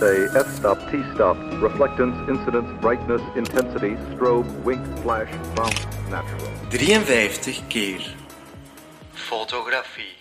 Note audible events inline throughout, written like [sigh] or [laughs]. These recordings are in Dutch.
Say f-stop, t-stop, reflectance, incidence, brightness, intensity, strobe, wink, flash, bounce, natural. 53 keer. Fotografie.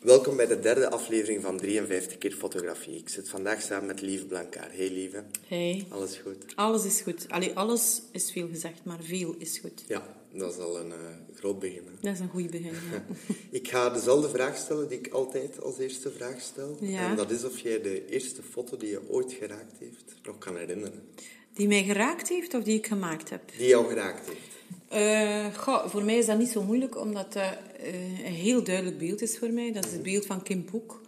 Welkom bij de derde aflevering van 53 keer fotografie. Ik zit vandaag samen met Lieve Blankaar. Hey Lieve, Hey, alles goed? alles is goed. Allee, alles is veel gezegd, maar veel is goed. Ja, dat is al een eh, groot begin. hè. Dat is een goed begin. Ja. [laughs] Ik ga dezelfde vraag stellen die ik altijd als eerste vraag stel. Ja. En dat is of jij de eerste foto die je ooit geraakt heeft nog kan herinneren. Die mij geraakt heeft of die ik gemaakt heb? Die jou geraakt heeft. Eh, goh, voor mij is dat niet zo moeilijk, omdat dat eh, een heel duidelijk beeld is voor mij. Dat is het beeld van Kim Poek.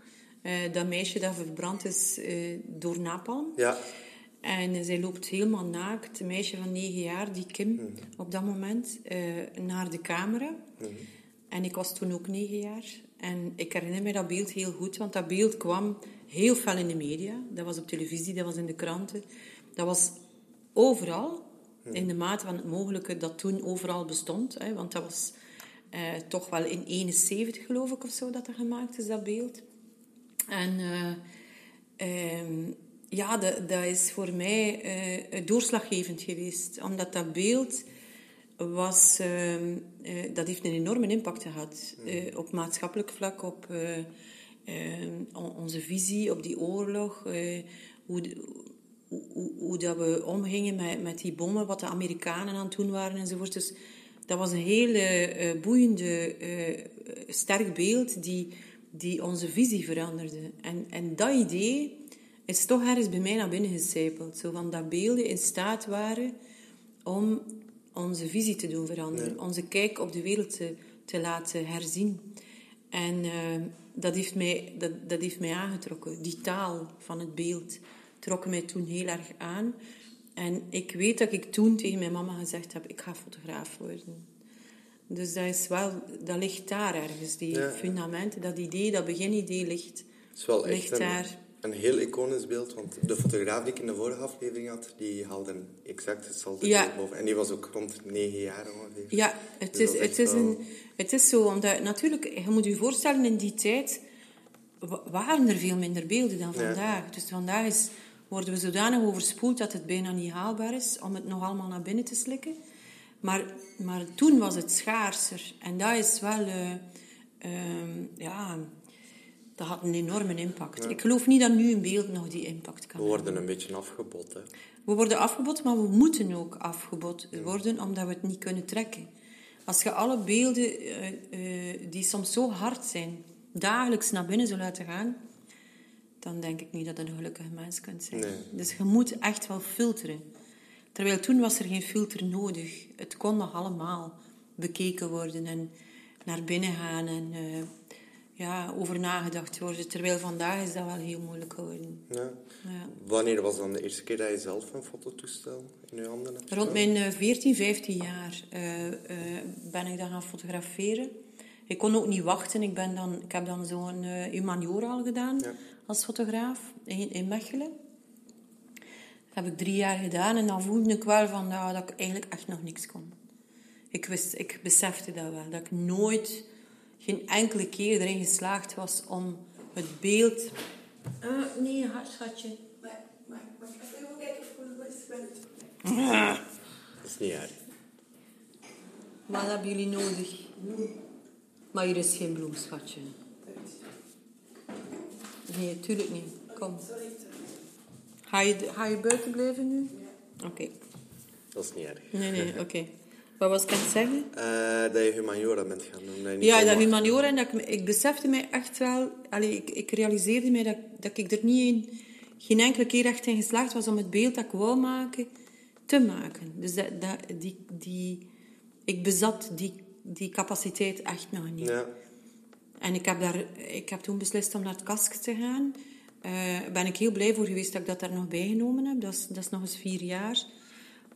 Dat meisje dat verbrand is door napalm. Ja, En zij loopt helemaal naakt, een meisje van negen jaar, die Kim, Mhm. op dat moment, eh, naar de camera. Mhm. En ik was toen ook negen jaar. En ik herinner me dat beeld heel goed, want dat beeld kwam heel fel in de media. Dat was op televisie, dat was in de kranten. Dat was overal, Mhm. in de mate van het mogelijke dat toen overal bestond. Hè, want dat was eh, toch wel in 71, geloof ik, of zo, dat dat gemaakt is, dat beeld. En eh, ehm, ja, dat, dat is voor mij eh, doorslaggevend geweest. Omdat dat beeld was... ehm, eh, dat heeft een enorme impact gehad. eh, op maatschappelijk vlak, op eh, ehm, on- onze visie op die oorlog. hoe, hoe, hoe, dat we omgingen met, met die bommen, wat de Amerikanen aan het doen waren enzovoort. Dus dat was een hele boeiende, sterk beeld die, die onze visie veranderde. En, en dat idee is toch ergens bij mij naar binnen gecijpeld. Zo van dat beelden in staat waren om onze visie te doen veranderen. Onze kijk op de wereld te, te laten herzien. En eh, dat, heeft mij, dat, dat heeft mij aangetrokken. Die taal van het beeld trok mij toen heel erg aan. En ik weet dat ik toen tegen mijn mama gezegd heb, ik ga fotograaf worden. Dus dat, is wel, dat ligt daar ergens, die Ja. fundamenten, dat idee, dat beginidee ligt, is wel echt ligt daar. Een heel iconisch beeld. Want de fotograaf die ik in de vorige aflevering had, die haalde exact hetzelfde Ja. beeld boven. En die was ook rond negen jaar ongeveer. Ja, het Dus is, het, is wel- een, het is zo, omdat natuurlijk, je moet je voorstellen, in die tijd wa- waren er veel minder beelden dan Ja. vandaag. Dus vandaag is, worden we zodanig overspoeld dat het bijna niet haalbaar is om het nog allemaal naar binnen te slikken. Maar, maar toen was het schaarser. En dat is wel, eh, ehm, ja, dat had een enorme impact. Ik geloof niet dat nu een beeld nog die impact kan We hebben. worden een beetje afgebot. Hè. We worden afgebod, maar we moeten ook afgebod worden omdat we het niet kunnen trekken. Als je alle beelden eh, eh, die soms zo hard zijn, dagelijks naar binnen zou laten gaan, dan denk ik niet dat je een gelukkig mens kunt zijn. Nee. Dus je moet echt wel filteren. Terwijl toen was er geen filter nodig. Het kon nog allemaal bekeken worden en naar binnen gaan en eh, ja, over nagedacht worden. Terwijl vandaag is dat wel heel moeilijk geworden. Ja. Ja. Wanneer was dan de eerste keer dat je zelf een fototoestel in je handen hebt? Rond mijn eh, 14, 15 jaar eh, eh, ben ik dan gaan fotograferen. Ik kon ook niet wachten. Ik, ben dan, ik heb dan zo'n eh humaniora al gedaan Ja. als fotograaf in, in Mechelen. Dat heb ik drie jaar gedaan en dan voelde ik wel van, nou, dat ik eigenlijk echt nog niks kon. Ik, wist, ik besefte dat wel, dat ik nooit, geen enkele keer erin geslaagd was om het beeld... Eh, nee, schatje. Maar, maar, maar ik ga even kijken of ik het bent. Dat is niet erg. Wat hebben jullie nodig? Maar hier is geen bloem, schatje. Nee, tuurlijk niet. Kom. Ga je, ga je buiten blijven nu? Oké. Dat is niet erg. Nee, nee, oké. Wat was ik aan het zeggen? Eh, dat je humaniora bent gaan doen. dat Ja, dat humaniora. En dat ik, ik besefte mij echt wel... Allee, ik, ik realiseerde mij dat, dat ik er niet in, geen enkele keer echt in geslaagd was om het beeld dat ik wou maken, te maken. Dus dat, dat, die, die, ik bezat die, die capaciteit echt nog niet. Ja. En ik heb, daar, ik heb toen beslist om naar het KASK te gaan. Daar ben ik heel blij voor geweest dat ik dat daar nog bij genomen heb. Dat is, dat is nog eens vier jaar.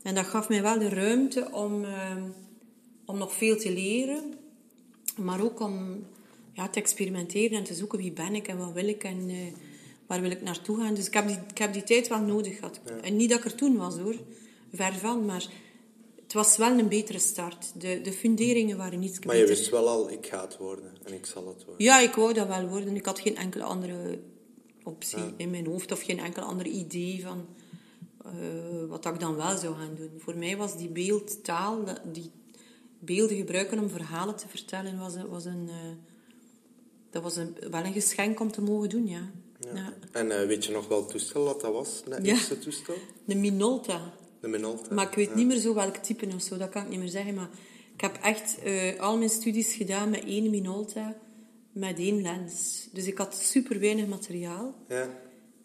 En dat gaf mij wel de ruimte om, eh, om nog veel te leren. Maar ook om ja, te experimenteren en te zoeken wie ben ik en wat wil ik en eh, waar wil ik naartoe gaan. Dus ik heb die, ik heb die tijd wel nodig gehad. En niet dat ik er toen was hoor, ver van. Maar het was wel een betere start. De, de funderingen waren iets Maar je beter. wist wel al, ik ga het worden en ik zal het worden. Ja, ik wou dat wel worden. Ik had geen enkele andere optie in mijn hoofd of geen enkel ander idee van eh, wat dat ik dan wel zou gaan doen. Voor mij was die beeldtaal, die beelden gebruiken om verhalen te vertellen, was, was een, eh, dat was een, wel een geschenk om te mogen doen, ja. ja. En eh, weet je nog welk toestel dat dat was? Dat Ja. eerste toestel? De Minolta. De Minolta. Maar ik weet niet meer zo welk type of zo, dat kan ik niet meer zeggen. Maar ik heb echt al mijn studies gedaan met één Minolta, met één lens. Dus ik had super weinig materiaal. Ja.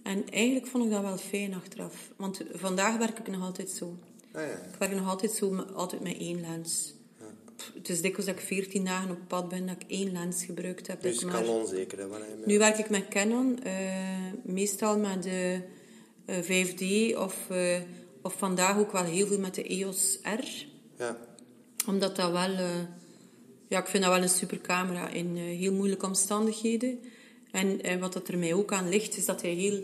En eigenlijk vond ik dat wel fijn achteraf. Want vandaag werk ik nog altijd zo. Ah ja. Ik werk nog altijd zo, altijd met één lens. Pff, Het is dikwijls dat ik 14 dagen op pad ben, dat ik één lens gebruikt heb. dat Dus maar- kan onzeker hè, Nu werk ik met Canon, eh, meestal met de eh, 5D of, eh, of vandaag ook wel heel veel met de EOS R. Ja. Omdat dat wel, eh, ja, ik vind dat wel een super camera in eh, heel moeilijke omstandigheden. En, en wat dat er mij ook aan ligt, is dat hij heel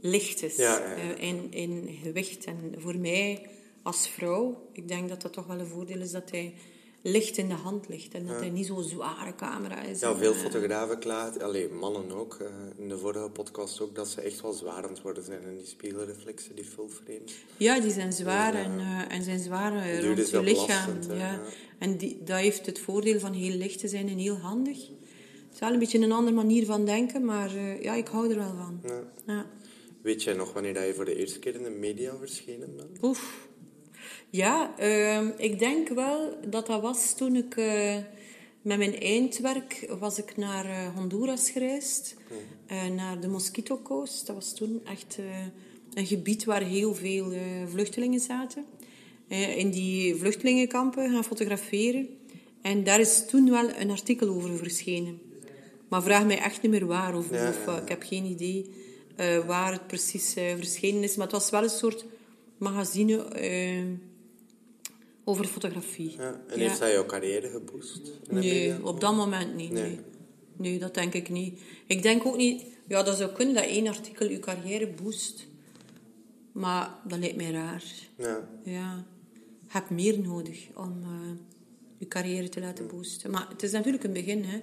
licht is Ja, eh, in, in gewicht. En voor mij als vrouw, ik denk dat dat toch wel een voordeel is dat hij licht in de hand ligt. En dat hij niet zo'n zware camera is. Ja, veel eh, fotografen klaar, alleen mannen ook, eh, in de vorige podcast ook, dat ze echt wel zwaar aan het worden zijn. En die spiegelreflexen, die full frames. Ja, die zijn zwaar en, eh, en zijn zwaar eh, rond je lichaam. belastend, ja. En die, dat heeft het voordeel van heel licht te zijn en heel handig. Het is wel een beetje een andere manier van denken, maar eh, ja, ik hou er wel van. Ja. Ja. Weet jij nog wanneer dat je voor de eerste keer in de media verschenen bent? Oef. Ja, ehm, ik denk wel dat dat was toen ik eh, met mijn eindwerk was ik naar eh, Honduras gereisd. eh, naar de Mosquito Coast. Dat was toen echt een gebied waar heel veel vluchtelingen zaten. In die vluchtelingenkampen gaan fotograferen. En daar is toen wel een artikel over verschenen. Maar vraag mij echt niet meer waar of, Ja, of eh, ik heb geen idee eh, waar het precies eh, verschenen is. Maar het was wel een soort magazine over fotografie. Ja. En heeft dat jouw carrière geboost? Nee, media? op dat moment niet. Nee. Nee. nee. dat denk ik niet. Ik denk ook niet... Ja, dat zou kunnen dat één artikel je carrière boost. Maar dat lijkt mij raar. Ja. Ja. Je hebt meer nodig om je carrière te laten boosten. Maar het is natuurlijk een begin. Hè.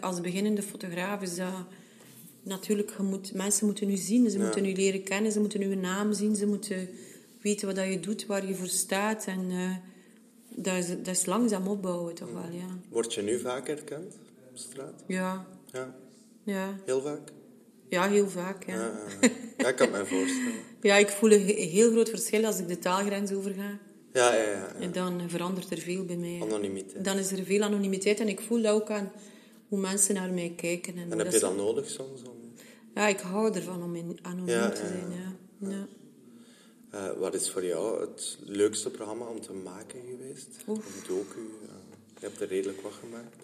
Als beginnende fotograaf is dat... Natuurlijk, je moet, mensen moeten u zien. Ze moeten u leren kennen. Ze moeten uw naam zien. Ze moeten weten wat dat je doet, waar je voor staat. En eh, dat, is, dat is langzaam opbouwen, toch wel, ja. Word je nu vaak herkend op straat? Ja, Ja. ja. Heel vaak? Ja, heel vaak, ja. Ja, ja. ik kan me voorstellen. [laughs] Ja, ik voel een he- heel groot verschil als ik de taalgrens overga. Ja, ja, ja. ja. En dan verandert er veel bij mij. Anonimiteit. Dan is er veel anonimiteit en ik voel dat ook aan hoe mensen naar mij kijken. En, En heb je dat nodig soms? Om... Ja, ik hou ervan om in- anoniem Ja, te ja, zijn, ja. ja. Eh, wat is voor jou het leukste programma om te maken geweest? Oef. Of docu? eh, je hebt er redelijk wat gemaakt.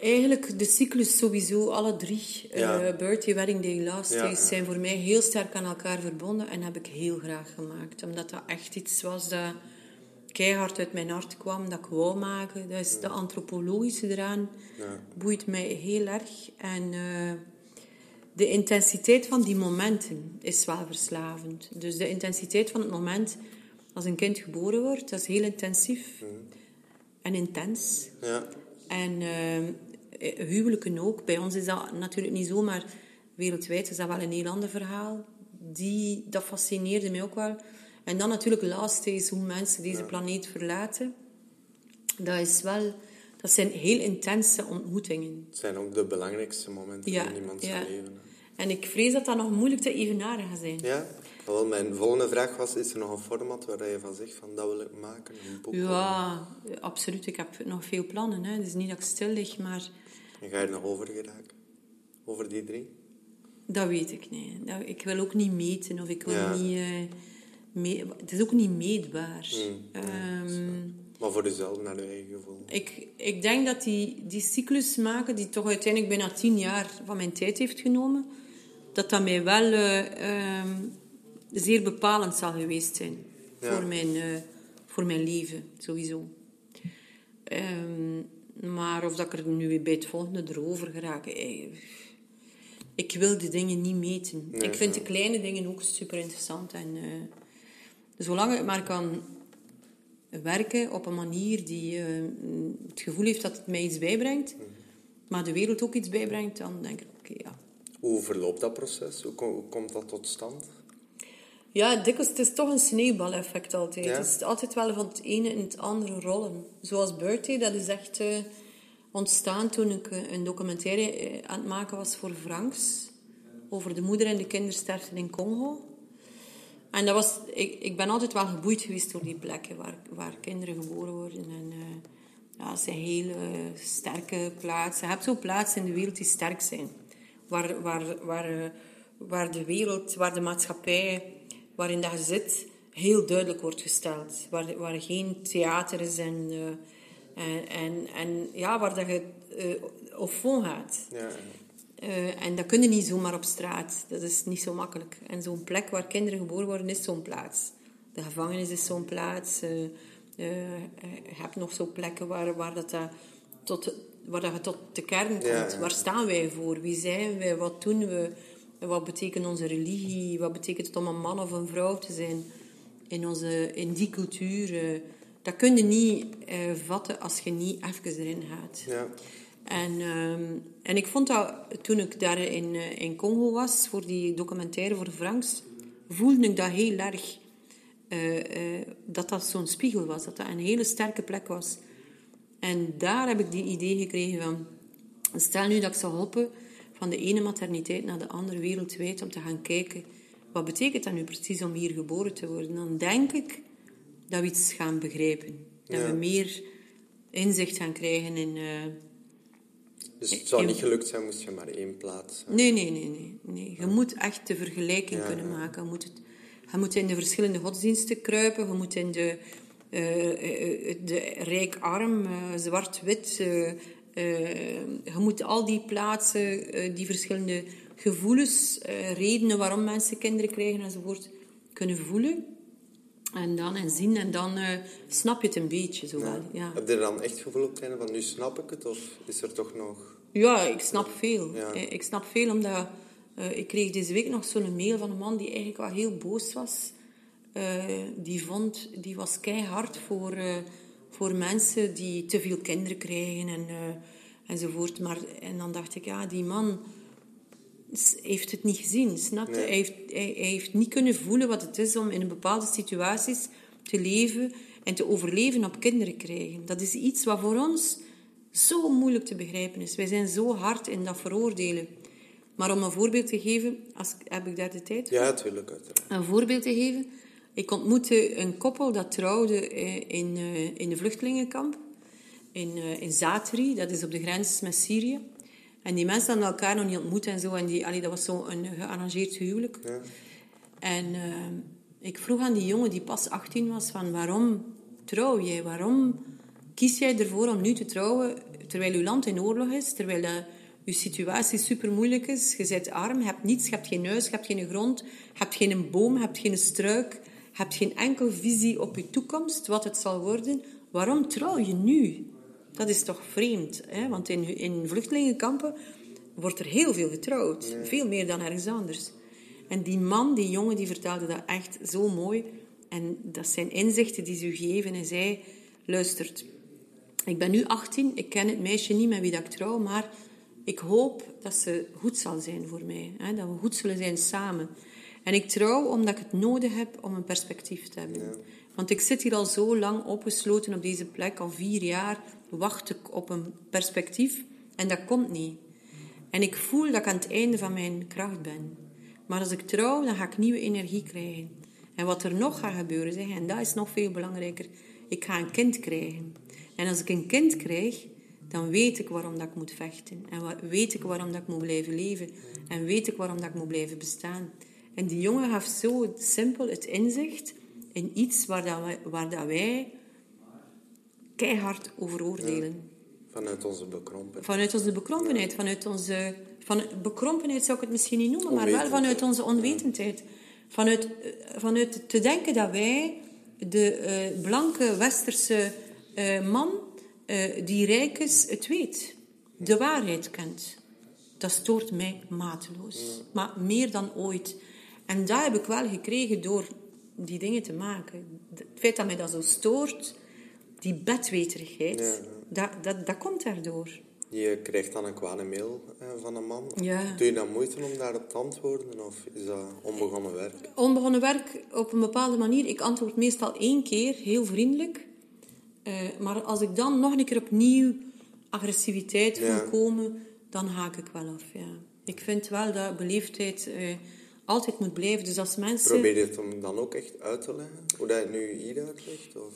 Eigenlijk de cyclus sowieso, alle drie. Ja. eh, Birthday, Wedding Day, Last Ja, Days ja. zijn voor mij heel sterk aan elkaar verbonden en heb ik heel graag gemaakt. Omdat dat echt iets was dat keihard uit mijn hart kwam, dat ik wou maken. Dat is de antropologische eraan. Ja. Boeit mij heel erg. En eh, de intensiteit van die momenten is wel verslavend. Dus de intensiteit van het moment als een kind geboren wordt, dat is heel intensief en intens. Ja. En eh, huwelijken ook. Bij ons is dat natuurlijk niet zo, maar wereldwijd is dat wel een heel ander verhaal. Die, dat fascineerde mij ook wel. En dan natuurlijk last days, hoe mensen deze planeet verlaten. Dat, is wel, dat zijn heel intense ontmoetingen. Het zijn ook de belangrijkste momenten Ja, in iemands ja. leven. hè. En ik vrees dat dat nog moeilijk te evenaren gaat zijn. Ja? Wel, mijn volgende vraag was, is er nog een format waar je van zegt, van dat wil ik maken? Een boek? Ja, absoluut. Ik heb nog veel plannen. Hè. Het is niet dat ik stil lig, maar En ga je er nog over geraken? Over die drie? Dat weet ik niet. Ik wil ook niet meten of ik wil Ja. niet... eh, me- het is ook niet meetbaar. Ehm, Maar voor jezelf, naar je eigen gevoel. ik, ik denk dat die, die cyclus maken, die toch uiteindelijk bijna tien jaar van mijn tijd heeft genomen, dat dat mij wel eh, ehm, zeer bepalend zal geweest zijn Ja. voor, mijn, eh, voor mijn leven, sowieso. Ehm, maar of dat ik er nu bij het volgende erover geraak, eh, ik wil de dingen niet meten. ik vind de kleine dingen ook super interessant. En zolang ik maar kan werken op een manier die eh, het gevoel heeft dat het mij iets bijbrengt, maar de wereld ook iets bijbrengt, dan denk ik, oké, ja. Hoe verloopt dat proces? Hoe, ko- hoe komt dat tot stand? Ja, dikwijls, het is toch een sneeuwbaleffect altijd. Ja. Het is altijd wel van het ene in het andere rollen. Zoals Birthday, dat is echt eh, ontstaan toen ik eh, een documentaire aan het maken was voor Franks. Over de moeder en de kindersterfte in Congo. En dat was, ik, ik ben altijd wel geboeid geweest door die plekken waar, waar kinderen geboren worden. En, eh, ja, het zijn hele sterke plaatsen. Je hebt zo plaatsen in de wereld die sterk zijn. Waar, waar, waar, eh, waar de wereld, waar de maatschappij waarin dat je zit, heel duidelijk wordt gesteld. Waar, waar geen theater is en, eh, en, en, ja, waar dat je eh, op fond gaat. Ja, Eh, en dat kun je niet zomaar op straat. Dat is niet zo makkelijk. En zo'n plek waar kinderen geboren worden, is zo'n plaats. De gevangenis is zo'n plaats. Eh, je hebt nog zo'n plekken waar, waar, dat, dat tot, waar dat je tot de kern komt. Ja, ja. Waar staan wij voor? Wie zijn wij? Wat doen we? Wat betekent onze religie? Wat betekent het om een man of een vrouw te zijn in, onze, in die cultuur? Dat kun je niet vatten als je niet even erin gaat. ja. En, ehm, en ik vond dat toen ik daar in, eh, in Congo was, voor die documentaire voor Franks, voelde ik dat heel erg. eh, eh, dat dat zo'n spiegel was, dat dat een hele sterke plek was. En daar heb ik die idee gekregen van... Stel nu dat ik zou helpen van de ene materniteit naar de andere wereldwijd om te gaan kijken... Wat betekent dat nu precies om hier geboren te worden? Dan denk ik dat we iets gaan begrijpen. Dat Ja. we meer inzicht gaan krijgen in... Dus het zou niet gelukt zijn moest je maar één plaats. Nee, nee, nee, nee. nee. Je moet echt de vergelijking Ja, kunnen ja. maken. Je moet, het, je moet in de verschillende godsdiensten kruipen. Je moet in de, eh, eh, de rijk-arm, eh, zwart-wit. eh, eh, je moet al die plaatsen, eh, die verschillende gevoelens, eh, redenen waarom mensen kinderen krijgen enzovoort, kunnen voelen. En dan en zien. En dan eh, snap je het een beetje zo wel. Ja. Heb je er dan echt gevoel op het van nu snap ik het? Of is er toch nog... Ja, ik snap veel. Eh, Ik snap veel omdat eh, ik kreeg deze week nog zo'n mail van een man die eigenlijk wel heel boos was. Die vond, die was keihard voor, voor mensen die te veel kinderen krijgen en, enzovoort. Maar, en dan dacht ik, ja, die man heeft het niet gezien, snap je? Nee. Hij, heeft, hij, hij heeft niet kunnen voelen wat het is om in bepaalde situaties te leven en te overleven op kinderen krijgen. Dat is iets wat voor ons zo moeilijk te begrijpen is. Wij zijn zo hard in dat veroordelen. Maar om een voorbeeld te geven, als, heb ik daar de tijd voor? Ja, natuurlijk, uiteraard. Een voorbeeld te geven. Ik ontmoette een koppel dat trouwde eh, in, eh, in de vluchtelingenkamp. In, eh, in Zatri, dat is op de grens met Syrië. En die mensen hadden elkaar nog niet ontmoet en zo. En die, allee, dat was zo een gearrangeerd huwelijk. Ja. En eh, ik vroeg aan die jongen die pas 18 was, van waarom trouw jij? Waarom kies jij ervoor om nu te trouwen terwijl uw land in oorlog is? Terwijl dat, uw situatie super moeilijk is? Je bent arm, je hebt niets, je hebt geen huis, je hebt geen grond, je hebt geen boom, je hebt geen struik, je hebt geen enkel visie op je toekomst, wat het zal worden. Waarom trouw je nu? Dat is toch vreemd, hè? want in, in vluchtelingenkampen wordt er heel veel getrouwd. Veel meer dan ergens anders. En die man, die jongen, die vertelde dat echt zo mooi. En dat zijn inzichten die ze u geven. En zei, luistert, ik ben nu 18, ik ken het meisje niet met wie dat ik trouw, maar ik hoop dat ze goed zal zijn voor mij. Hè? Dat we goed zullen zijn samen. En ik trouw omdat ik het nodig heb om een perspectief te hebben. Want ik zit hier al zo lang opgesloten op deze plek, al vier jaar, wacht ik op een perspectief en dat komt niet. En ik voel dat ik aan het einde van mijn kracht ben. Maar als ik trouw, dan ga ik nieuwe energie krijgen. En wat er nog gaat gebeuren, zeg, en dat is nog veel belangrijker, ik ga een kind krijgen. En als ik een kind krijg, dan weet ik waarom dat ik moet vechten. En weet ik waarom dat ik moet blijven leven. En weet ik waarom dat ik moet blijven bestaan. En die jongen gaf zo simpel het inzicht in iets waar, dat waar dat wij keihard over oordelen. Vanuit onze bekrompen. Vanuit onze bekrompenheid, vanuit onze... Van, bekrompenheid zou ik het misschien niet noemen, maar wel vanuit onze onwetendheid. Vanuit, eh, vanuit te denken dat wij, de eh, blanke westerse eh, man die rijk is, het weet. De waarheid kent. Dat stoort mij mateloos. Maar meer dan ooit. En dat heb ik wel gekregen door die dingen te maken. Het feit dat mij dat zo stoort, die bedweterigheid. Dat, dat, dat komt daardoor. Je krijgt dan een kwade mail eh, van een man. Ja. Doe je dan moeite om daarop te antwoorden of is dat onbegonnen werk? Onbegonnen werk op een bepaalde manier. Ik antwoord meestal één keer, heel vriendelijk. Eh, maar als ik dan nog een keer opnieuw agressiviteit Ja. voel komen, dan haak ik wel af. Ja. Ik vind wel dat beleefdheid eh, altijd moet blijven. Dus als mensen... Probeer je het dan ook echt uit te leggen? Hoe dat je het nu hier uitlegt? Of?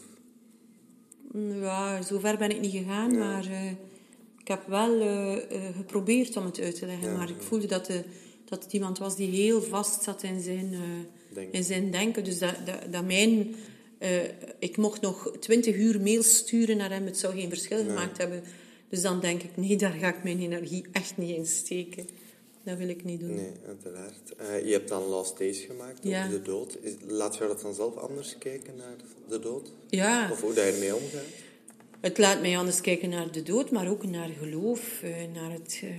Ja, zover ben ik niet gegaan, maar eh, ik heb wel eh, eh, geprobeerd om het uit te leggen. maar ik voelde dat, de, dat het iemand was die heel vast zat in zijn, Denken. in zijn denken. Dus dat, dat, dat mijn... ik mocht nog twintig uur mails sturen naar hem. Het zou geen verschil gemaakt hebben. Dus dan denk ik, nee, daar ga ik mijn energie echt niet in steken. Dat wil ik niet doen. Nee, uiteraard. Eh, je hebt dan Last Days gemaakt Ja. over de dood. Is, laat je dat dan zelf anders kijken naar de dood? Ja. Of hoe dat je ermee omgaat? Het laat mij anders kijken naar de dood, maar ook naar geloof, eh, naar het eh,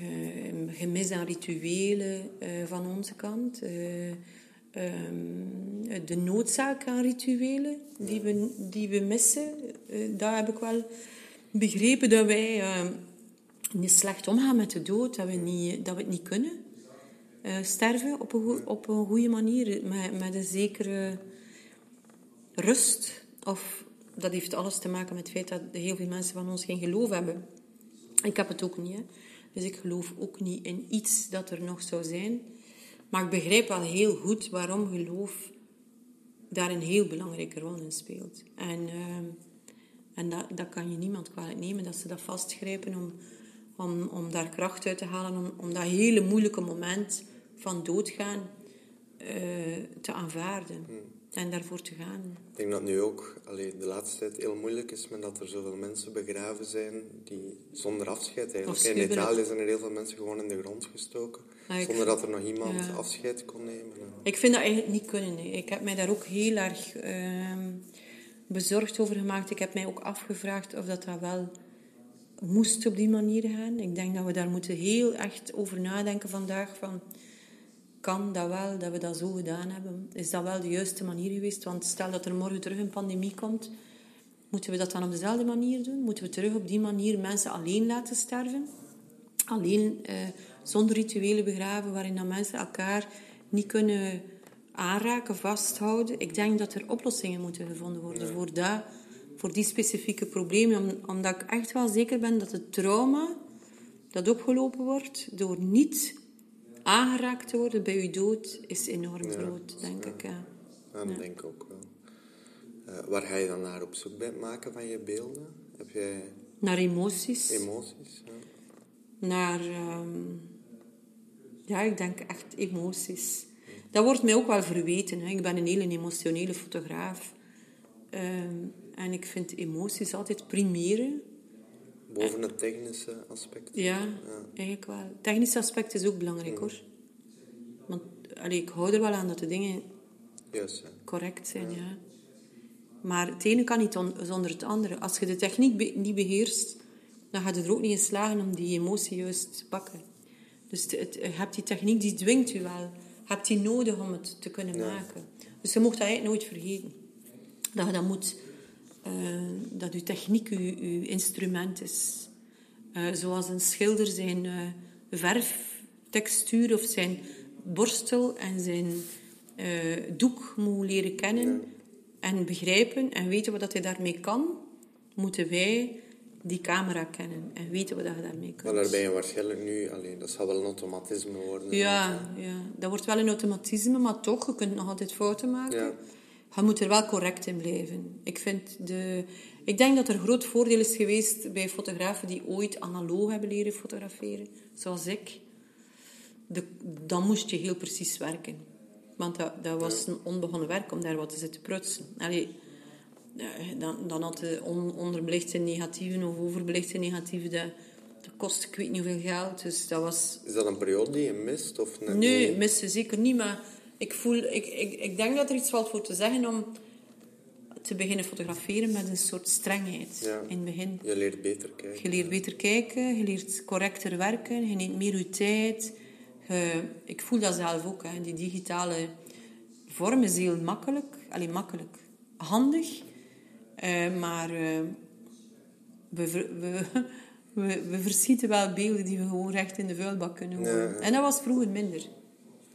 gemis aan rituelen van onze kant. eh, ehm, de noodzaak aan rituelen die we, die we missen. daar heb ik wel begrepen dat wij eh, niet slecht omgaan met de dood, dat we, niet, dat we het niet kunnen. eh, sterven op een, op een goede manier, met, met een zekere rust. Of dat heeft alles te maken met het feit dat heel veel mensen van ons geen geloof hebben. Ik heb het ook niet. Hè. Dus ik geloof ook niet in iets dat er nog zou zijn. Maar ik begrijp wel heel goed waarom geloof daar een heel belangrijke rol in speelt. En, ehm, en dat, dat kan je niemand kwalijk nemen, dat ze dat vastgrijpen om, om, om daar kracht uit te halen, om, om dat hele moeilijke moment van doodgaan eh, te aanvaarden. En daarvoor te gaan. Ik denk dat nu ook allee, de laatste tijd heel moeilijk is, met dat er zoveel mensen begraven zijn die zonder afscheid eigenlijk. In. Italië zijn er heel veel mensen gewoon in de grond gestoken, Ah, zonder vind- dat er nog iemand ja. afscheid kon nemen. Ik vind dat eigenlijk niet kunnen. nee. Ik heb mij daar ook heel erg ehm, bezorgd over gemaakt. Ik heb mij ook afgevraagd of dat, dat wel moest op die manier gaan. Ik denk dat we daar moeten heel echt over nadenken vandaag. Van, kan dat wel, dat we dat zo gedaan hebben? Is dat wel de juiste manier geweest? Want stel dat er morgen terug een pandemie komt, moeten we dat dan op dezelfde manier doen? Moeten we terug op die manier mensen alleen laten sterven? Alleen eh, zonder rituelen begraven, waarin dan mensen elkaar niet kunnen aanraken, vasthouden. Ik denk dat er oplossingen moeten gevonden worden voor, dat, voor die specifieke problemen. Om- omdat ik echt wel zeker ben dat het trauma dat opgelopen wordt door niet aangeraakt te worden bij uw dood, is enorm groot, denk ik. Ja. Ja, dat denk ik ook wel. Eh, waar ga je dan naar op zoek bij het maken van je beelden? Heb jij Naar emoties. emoties? Naar, ehm, ja, ik denk echt emoties. Dat wordt mij ook wel verweten. Hè. Ik ben een hele emotionele fotograaf. Ehm, en ik vind emoties altijd primeren. Boven het technische aspect? Ja, eigenlijk wel. Het technische aspect is ook belangrijk hoor. Want allee, ik hou er wel aan dat de dingen correct zijn, ja. Maar het ene kan niet on- zonder het andere. Als je de techniek be- niet beheerst, dan gaat je er ook niet in slagen om die emotie juist te pakken. Dus het, het- je hebt die techniek, die dwingt u wel. Je hebt die nodig om het te kunnen maken. Dus je mocht dat eigenlijk nooit vergeten. Dat je dat moet... eh, dat uw techniek uw instrument is. Eh, zoals een schilder zijn eh, verftextuur of zijn borstel en zijn eh, doek moet leren kennen en begrijpen en weten wat dat hij daarmee kan, moeten wij die camera kennen en weten wat dat je daarmee Maar kan. daar ben je waarschijnlijk nu... Alleen, dat zal wel een automatisme worden. Ja, ja, dat wordt wel een automatisme, maar toch, je kunt nog altijd fouten maken. Ja. Je moet er wel correct in blijven. Ik, vind de, ik denk dat er groot voordeel is geweest bij fotografen die ooit analoog hebben leren fotograferen, zoals ik. De, dan moest je heel precies werken. Want dat, dat was een onbegonnen werk om daar wat te zitten prutsen. Allee, eh, dan, dan had de on, onderbelichte negatieven of overbelichte negatieven, dat, dat kost ik weet niet hoeveel geld. Dus dat was Is dat een periode die je mist? Of Nee, niet? missen zeker niet. Maar ik, voel, ik, ik, ik denk dat er iets valt voor te zeggen om te beginnen fotograferen met een soort strengheid Ja. in het begin. Je leert beter kijken. Je leert beter kijken, je leert correcter werken, je neemt meer je tijd. Je- ik voel dat zelf ook. Hè. Die digitale vorm is heel makkelijk. Alleen makkelijk. Handig. Eh, maar eh, we, we, [laughs] We, we verschieten wel beelden die we gewoon recht in de vuilbak kunnen gooien. Ja. En dat was vroeger minder.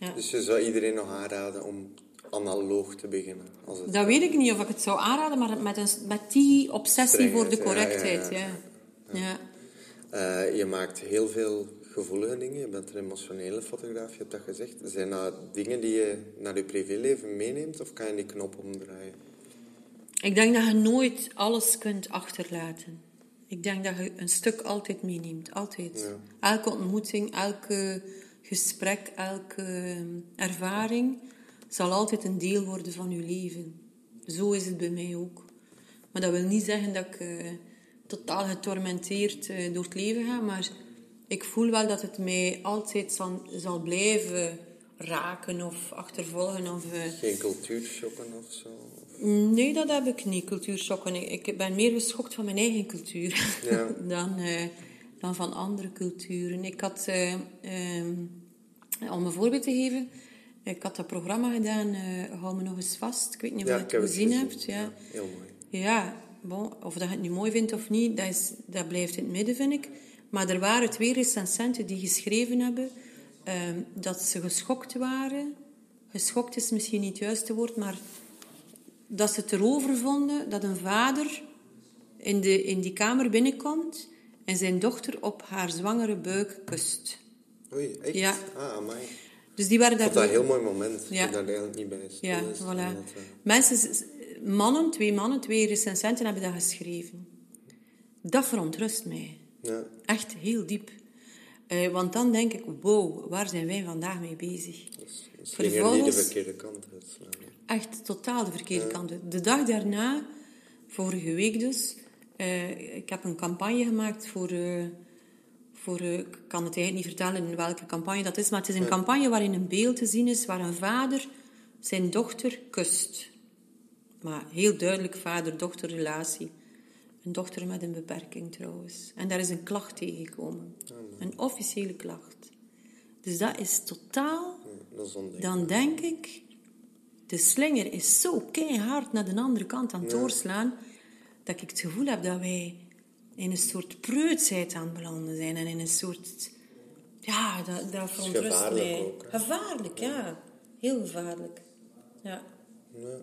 Ja. Dus je zou iedereen nog aanraden om analoog te beginnen. Als het Dat weet ik niet of ik het zou aanraden, maar met, een, met die obsessie voor de correctheid. ja, Ja. Eh, je maakt heel veel gevoelige dingen. Je bent een emotionele fotograaf, je hebt dat gezegd. Zijn dat dingen die je naar je privéleven meeneemt of kan je die knop omdraaien? Ik denk dat je nooit alles kunt achterlaten. Ik denk dat je een stuk altijd meeneemt. Altijd. Elke ontmoeting, elke gesprek, elke ehm, ervaring zal altijd een deel worden van je leven. Zo is het bij mij ook. Maar dat wil niet zeggen dat ik eh, totaal getormenteerd eh, door het leven ga, maar ik voel wel dat het mij altijd zal, zal blijven raken of achtervolgen. Of, eh, Geen cultuurshocken of zo? Nee, dat heb ik niet, cultuurschokken. Ik ben meer geschokt van mijn eigen cultuur Ja. [laughs] dan, dan van andere culturen. Ik had, eh, ehm, om een voorbeeld te geven, ik had dat programma gedaan, eh Hou me nog eens vast. Ik weet niet of Ja, je het gezien gezien. hebt. Ja. Heel mooi. Ja, bon, of dat je het nu mooi vindt of niet, dat, is, dat blijft in het midden, vind ik. Maar er waren twee recensenten die geschreven hebben ehm, dat ze geschokt waren. Geschokt is misschien niet het juiste woord, maar dat ze het erover vonden dat een vader in, de, in die kamer binnenkomt en zijn dochter op haar zwangere buik kust. Oei, echt? Ja. Ah, amai. Dus die waren Ik vond dat een heel mooi moment. Ja. Ik ben daar eigenlijk niet bij. Ja, voilà. Eh, Mensen, mannen, twee mannen, twee recensenten hebben dat geschreven. Dat verontrust mij. ja. Echt heel diep. Eh, want dan denk ik, wow, waar zijn wij vandaag mee bezig? Dus misschien er niet de Vervolgens- verkeerde kant uitslaan. Echt totaal de verkeerde kant. De dag daarna, vorige week dus, eh, ik heb een campagne gemaakt voor... voor ik kan het eigenlijk niet vertellen in welke campagne dat is, maar het is een campagne waarin een beeld te zien is waar een vader zijn dochter kust. Maar heel duidelijk vader-dochter-relatie. Een dochter met een beperking trouwens. En daar is een klacht tegengekomen. Een officiële klacht. Dus dat is totaal Ja, dat is ondenkbaar. dan denk ik, de slinger is zo keihard naar de andere kant aan het doorslaan, dat ik het gevoel heb dat wij in een soort preutsheid aan het belanden zijn. En in een soort... Ja, dat, dat verontrust gevaarlijk mij. ook? Gevaarlijk, ja. Heel gevaarlijk. Ja. Ja.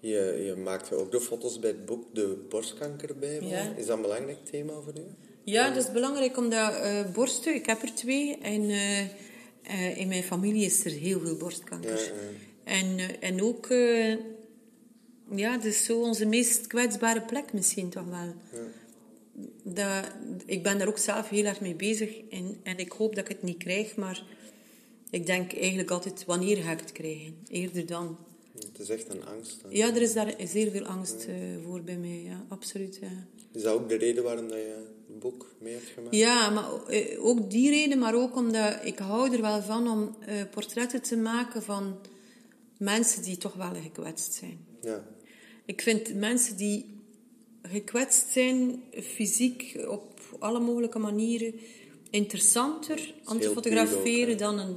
Je, je maakte ook de foto's bij het boek De Borstkankerbijbel. Ja. Is dat een belangrijk thema voor u? Ja, dat is belangrijk omdat eh, borsten, ik heb er twee en eh, eh, in mijn familie is er heel veel borstkanker. Ja, ja. En, en ook, ja, het is zo onze meest kwetsbare plek misschien toch wel. Dat, ik ben daar ook zelf heel erg mee bezig en, en ik hoop dat ik het niet krijg, maar ik denk eigenlijk altijd wanneer ga ik het krijgen, eerder dan. Het is echt een angst. hè. Ja, er is daar zeer veel angst eh, voor bij mij, ja, absoluut. Ja. Is dat ook de reden waarom dat je het boek mee hebt gemaakt? Ja, maar eh, ook die reden, maar ook omdat ik hou er wel van om eh, portretten te maken van mensen die toch wel gekwetst zijn. Ja. Ik vind mensen die gekwetst zijn, fysiek, op alle mogelijke manieren, interessanter om te fotograferen ook, dan, een,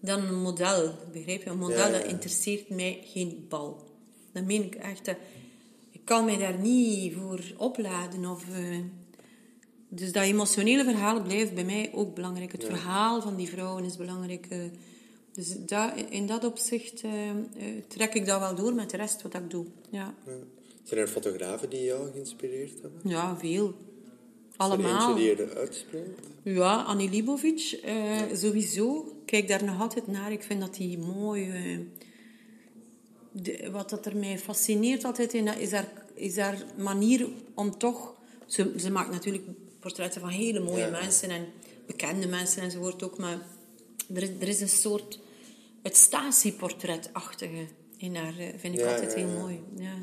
dan een model. Begrijp je? Een model Ja, ja, dat interesseert mij geen bal. Dat meen ik echt. Ik kan mij daar niet voor opladen. Of, eh, dus dat emotionele verhaal blijft bij mij ook belangrijk. Het verhaal van die vrouwen is belangrijk. eh. dus dat, in dat opzicht eh, trek ik dat wel door met de rest wat ik doe. Ja. Zijn er fotografen die jou geïnspireerd hebben? ja veel. Er Allemaal. eentje die je eruit? Ja, Annie Libovic, eh, sowieso. Kijk daar nog altijd naar. Ik vind dat die mooi... eh, de- wat dat er mij fascineert altijd in, dat is haar, is haar manier om toch... Ze, ze maakt natuurlijk portretten van hele mooie Ja. mensen en bekende mensen enzovoort ook, maar er is, er is een soort... Het statieportretachtige in haar, eh, vind ik Ja, altijd ja, heel mooi. Ja.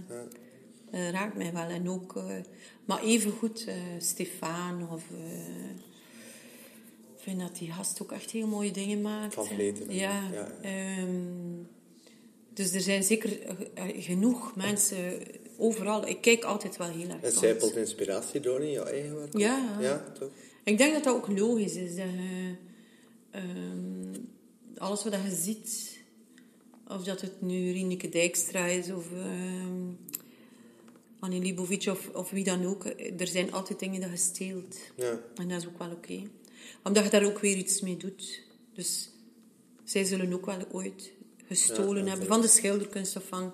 Eh, raakt mij wel. En ook, eh, maar evengoed eh Stefan of... ik vind dat die gast ook echt heel mooie dingen maakt. Van Vleuten. Ja. Ja. ehm, dus er zijn zeker genoeg mensen overal. Ik kijk altijd wel heel erg En zijpelt inspiratie door in jouw eigen werk? Ja. Ja, toch? Ik denk dat dat ook logisch is. Dat je, ehm, alles wat je ziet, of dat het nu Rieneke Dijkstra is of ehm Annie Libovic of, of wie dan ook. Er zijn altijd dingen dat je steelt. Ja. En dat is ook wel oké. Omdat je daar ook weer iets mee doet. Dus zij zullen ook wel ooit gestolen Ja, hebben van de schilderkunst of van,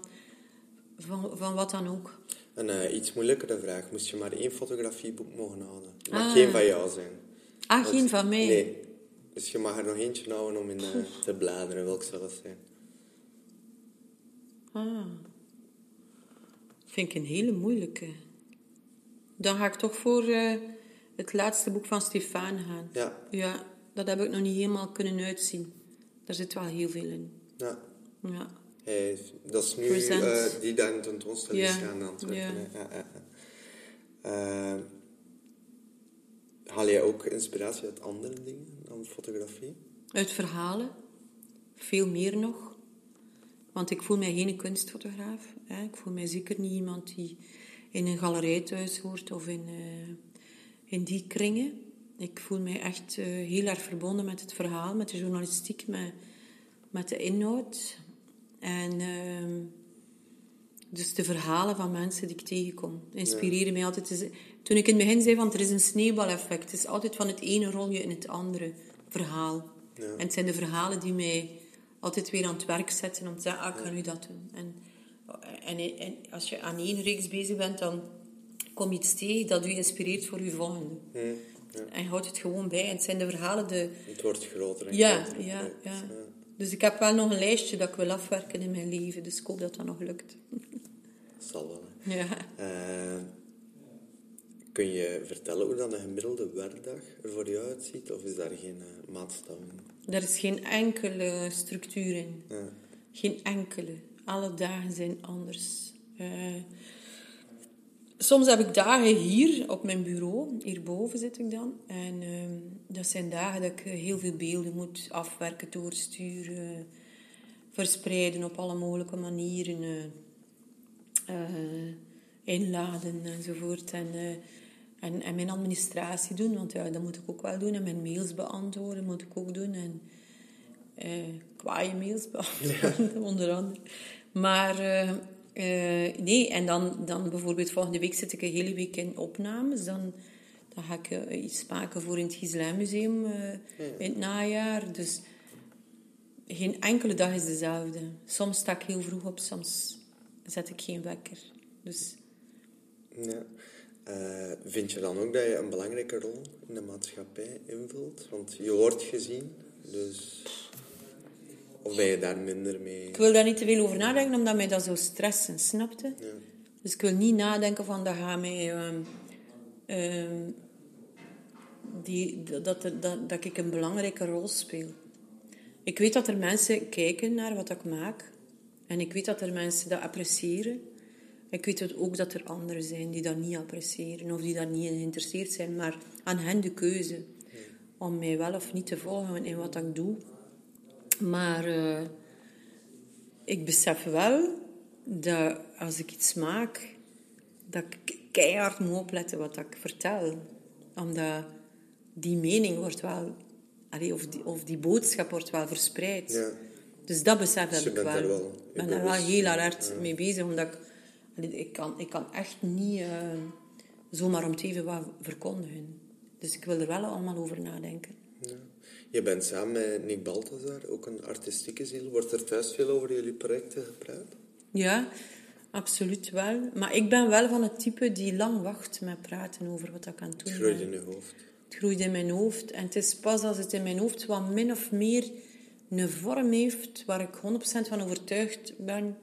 van, van wat dan ook. Een eh, iets moeilijkere vraag. Moest je maar één fotografieboek mogen houden? Het mag Ah. geen van jou zijn. Ah, Want- geen van mij. Nee. Dus je mag er nog eentje houden om in eh, te bladeren, welk zou dat zijn? Ah. Vind ik een hele moeilijke. Dan ga ik toch voor eh, het laatste boek van Stefan gaan. Ja. Ja, dat heb ik nog niet helemaal kunnen uitzien. Daar zit wel heel veel in. Ja. Ja. Dat is nu eh, die daar in tentoonstelling Ja. is gaan aan het werken. Ja. hè. Ja, ja, ja. Eh, haal jij ook inspiratie uit andere dingen dan fotografie? Uit verhalen. Veel meer nog. Want ik voel mij geen kunstfotograaf. Hè. Ik voel mij zeker niet iemand die in een galerij thuis hoort of in, eh, in die kringen. Ik voel mij echt eh, heel erg verbonden met het verhaal, met de journalistiek, met, met de inhoud. En ehm, dus de verhalen van mensen die ik tegenkom inspireren mij altijd. Toen ik in het begin zei, van er is een sneeuwbaleffect. Het is altijd van het ene rolje in het andere verhaal. En het zijn de verhalen die mij altijd weer aan het werk zetten om te zeggen, ah, ik ga nu dat doen. En, en, en als je aan één reeks bezig bent, dan kom je iets tegen dat u inspireert voor uw volgende. En je houdt het gewoon bij. En het zijn de verhalen, de, Het wordt groter en ja, groter. ja, ja. eh, Dus ik heb wel nog een lijstje dat ik wil afwerken in mijn leven. Dus ik hoop dat dat nog lukt. zal wel. hè. Ja. Eh, kun je vertellen hoe dan een gemiddelde werkdag er voor jou uitziet? Of is daar geen eh, maatstaf in? Er is geen enkele structuur in. Ja. Geen enkele. Alle dagen zijn anders. Eh, soms heb ik dagen hier op mijn bureau, hierboven zit ik dan. En ehm, dat zijn dagen dat ik eh, heel veel beelden moet afwerken, doorsturen, verspreiden op alle mogelijke manieren, eh, inladen enzovoort. En, en, en mijn administratie doen, want ja, dat moet ik ook wel doen. En mijn mails beantwoorden moet ik ook doen. En, eh kwaaie mails beantwoorden, [laughs] onder andere. Maar eh, eh, nee, en dan, dan bijvoorbeeld volgende week zit ik een hele week in opnames. Dan, dan ga ik eh, iets maken voor in het Giselin Museum in het najaar. Dus geen enkele dag is dezelfde. Soms sta ik heel vroeg op, soms zet ik geen wekker. Dus Ja. Eh, vind je dan ook dat je een belangrijke rol in de maatschappij invult? Want je wordt gezien, dus... Of ben je daar minder mee? ik wil daar niet te veel over nadenken, omdat mij dat zou stressen, snapte? Ja. Dus ik wil niet nadenken van dat gaat mij... ehm, ehm, die, dat, er- dat, dat ik een belangrijke rol speel. Ik weet dat er mensen kijken naar wat ik maak. En ik weet dat er mensen dat appreciëren. Ik weet het ook dat er anderen zijn die dat niet appreciëren. Of die daar niet in geïnteresseerd zijn. Maar aan hen de keuze. Om mij wel of niet te volgen in wat ik doe. Maar... eh, ik besef wel dat als ik iets maak, dat ik keihard moet opletten wat ik vertel. Omdat die mening wordt wel... allee, of, die, of die boodschap wordt wel verspreid. Ja. Dus dat besef Dus heb ik wel. Ik ben daar wel heel hard mee bezig, omdat ik... ik, kan, ik kan echt niet eh, zomaar om het even wat verkondigen. Dus ik wil er wel allemaal over nadenken. Ja. Je bent samen met Nick Balthazar, ook een artistieke ziel. Wordt er thuis veel over jullie projecten gepraat? Ja, absoluut wel. Maar ik ben wel van het type die lang wacht met praten over wat ik aan het doen Het groeit in je hoofd. Het groeit in mijn hoofd. En het is pas als het in mijn hoofd wat min of meer een vorm heeft waar ik 100% van overtuigd ben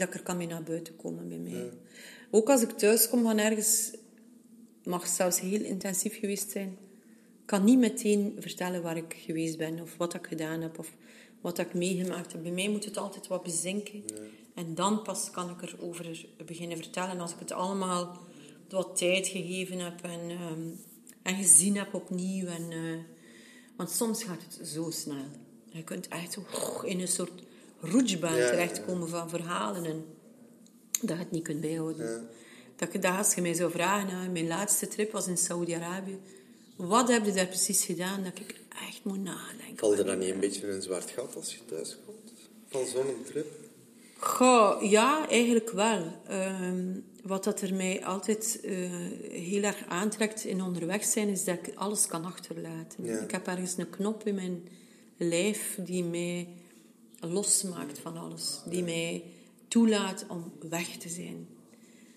dat ik er kan mee naar buiten komen bij mij. Ook als ik thuis kom van ergens, mag zelfs heel intensief geweest zijn, kan niet meteen vertellen waar ik geweest ben of wat ik gedaan heb of wat ik meegemaakt heb. Bij mij moet het altijd wat bezinken. En dan pas kan ik erover beginnen vertellen. Als ik het allemaal wat tijd gegeven heb en, ehm, en gezien heb opnieuw. En, eh, want soms gaat het zo snel. Je kunt echt zo in een soort roetsbaan Ja, terechtkomen van verhalen. En dat je het niet kunt bijhouden. Dat, ik, dat als je mij zou vragen, nou, mijn laatste trip was in Saudi-Arabië. Wat heb je daar precies gedaan? Dat ik echt moet nadenken. Valt er dan niet een beetje een zwart gat als je thuis komt? Van zo'n trip? Goh, ja, eigenlijk wel. Ehm, wat dat er mij altijd eh, heel erg aantrekt in onderweg zijn, is dat ik alles kan achterlaten. Ja. Ik heb ergens een knop in mijn lijf die mij losmaakt van alles. Die mij toelaat om weg te zijn.